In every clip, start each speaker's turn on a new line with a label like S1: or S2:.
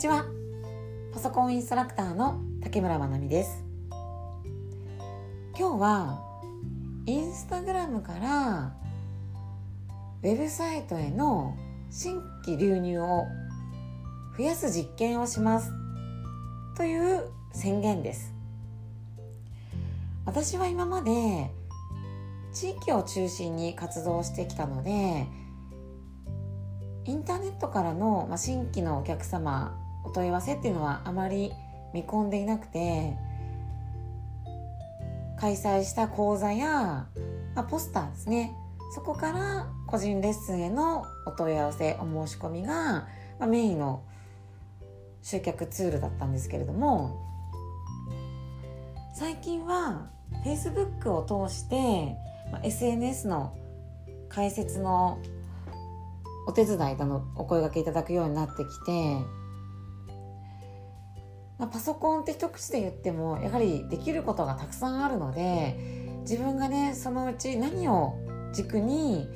S1: ちは。パソコンインストラクターの竹村まなみです。今日はインスタグラムからウェブサイトへの新規流入を増やす実験をします。という宣言です。私は今まで地域を中心に活動してきたのでインターネットからの、ま、新規のお客様お問い合わせっていうのはあまり見込んでいなくて開催した講座や、まあ、ポスターですね。そこから個人レッスンへのお問い合わせお申し込みが、まあ、メインの集客ツールだったんですけれども最近は Facebook を通して、まあ、SNS の解説のお手伝いだのお声がけいただくようになってきて、まあ、パソコンって一口で言ってもやはりできることがたくさんあるので自分がねそのうち何を軸に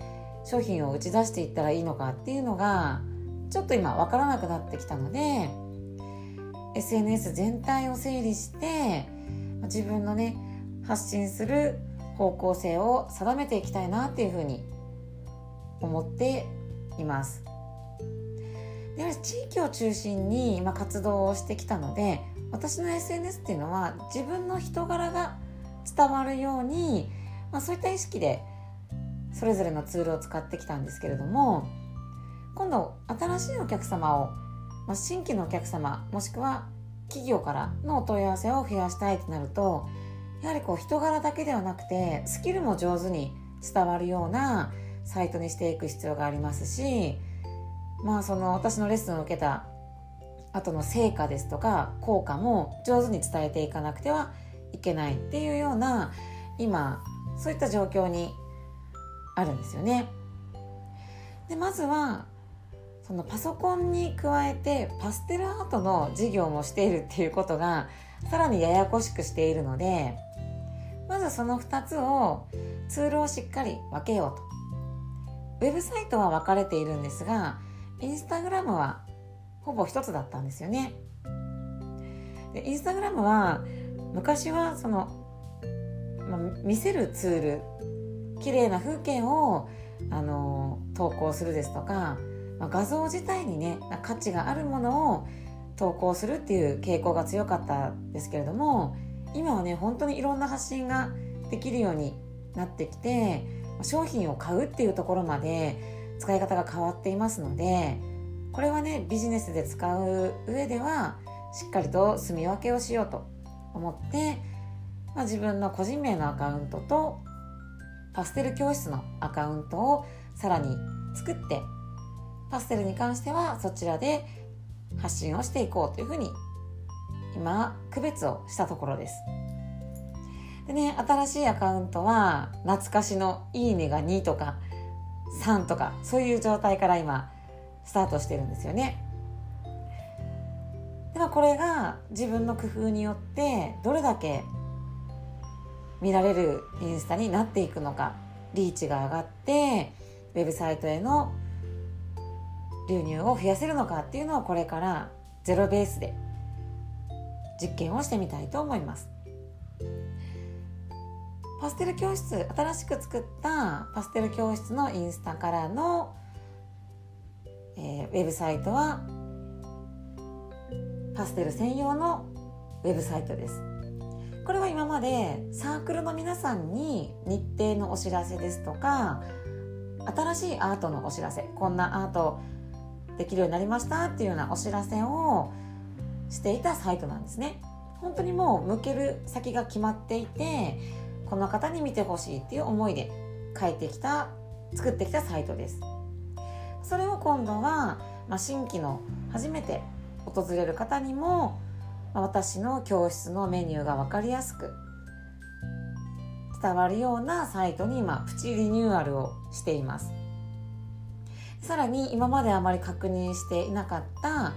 S1: 商品を打ち出していったらいいのかっていうのがちょっと今分からなくなってきたので SNS 全体を整理して自分のね発信する方向性を定めていきたいなっていうふうに思っています。で地域を中心に今活動をしてきたので私の SNS っていうのは自分の人柄が伝わるように、まあ、そういった意識でそれぞれのツールを使ってきたんですけれども今度新しいお客様を、まあ、新規のお客様もしくは企業からのお問い合わせを増やしたいとなるとやはりこう人柄だけではなくてスキルも上手に伝わるようなサイトにしていく必要がありますしまあその私のレッスンを受けた後の成果ですとか効果も上手に伝えていかなくてはいけないっていうような今そういった状況にあるんですよね。でまずはそのパソコンに加えてパステルアートの授業もしているっていうことがさらにややこしくしているのでまずその2つをツールをしっかり分けようとウェブサイトは分かれているんですがインスタグラムはほぼ一つだったんですよね。でインスタグラムは昔はその、まあ、見せるツール綺麗な風景をあの投稿するですとか、まあ、画像自体にね価値があるものを投稿するっていう傾向が強かったんですけれども今はね本当にいろんな発信ができるようになってきて商品を買うっていうところまで使い方が変わっていますのでこれはねビジネスで使う上ではしっかりと住み分けをしようと思って、まあ、自分の個人名のアカウントとパステル教室のアカウントをさらに作ってパステルに関してはそちらで発信をしていこうというふうに今区別をしたところです。でね新しいアカウントは懐かしの「いいね」が2とか3とかそういう状態から今スタートしてるんですよね。ではこれが自分の工夫によってどれだけ見られるインスタになっていくのかリーチが上がってウェブサイトへの流入を増やせるのかっていうのをこれからゼロベースで実験をしてみたいと思います。パステル教室新しく作ったパステル教室のインスタからの、えー、ウェブサイトはパステル専用のウェブサイトです。これは今までサークルの皆さんに日程のお知らせですとか新しいアートのお知らせこんなアートできるようになりましたっていうようなお知らせをしていたサイトなんですね。本当にもう向ける先が決まっていてこの方に見てほしいっていう思いで書いてきた作ってきたサイトです。それを今度は、まあ、新規の初めて訪れる方にも、まあ、私の教室のメニューが分かりやすく伝わるようなサイトに今プチリニューアルをしています。さらに今まであまり確認していなかった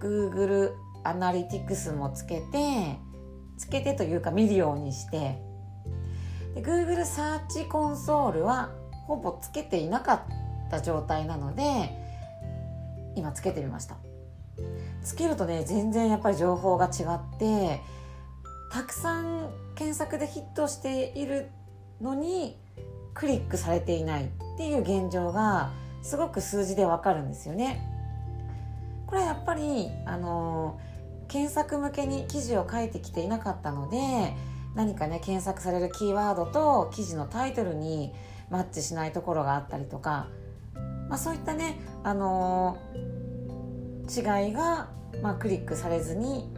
S1: Google アナリティクスもつけてつけてというか見るようにしてで Google サーチコンソールはほぼつけていなかった状態なので今つけてみましたつけるとね全然やっぱり情報が違ってたくさん検索でヒットしているのにクリックされていないっていう現状がすごく数字でわかるんですよね。これはやっぱりあの検索向けに記事を書いてきていなかったので何かね検索されるキーワードと記事のタイトルにマッチしないところがあったりとか、まあ、そういったね、あのー、違いが、まあ、クリックされずに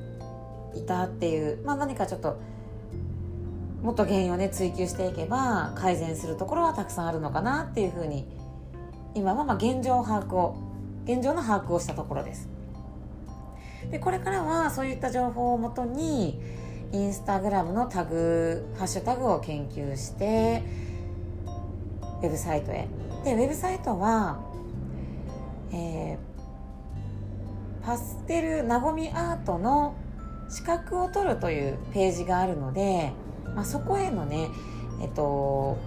S1: いたっていう、まあ、何かちょっともっと原因をね追求していけば改善するところはたくさんあるのかなっていうふうに今はまあ現状把握を現状の把握をしたところです。でこれからはそういった情報をもとにインスタグラムのタグハッシュタグを研究してウェブサイトへ。でウェブサイトは、えー、パステルなごみアートの資格を取るというページがあるので、まあ、そこへのねえっと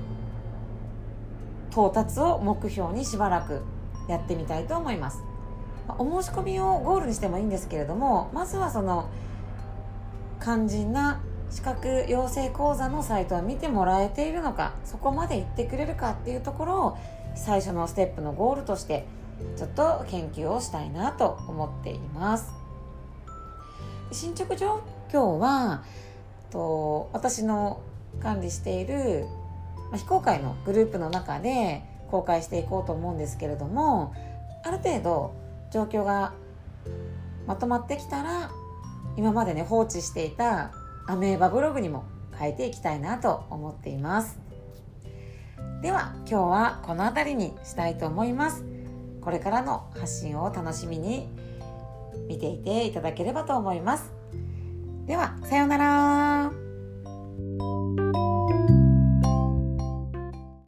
S1: 到達を目標にしばらくやってみたいと思います、お申し込みをゴールにしてもいいんですけれどもまずはその肝心な資格養成講座のサイトを見てもらえているのかそこまで行ってくれるかっていうところを最初のステップのゴールとしてちょっと研究をしたいなと思っています。進捗状況はと私の管理している非公開のグループの中で公開していこうと思うんですけれどもある程度状況がまとまってきたら今までね放置していたアメーバブログにも変えていきたいなと思っています。では今日はこの辺りにしたいと思います。これからの発信を楽しみに見ていていただければと思います。ではさようなら。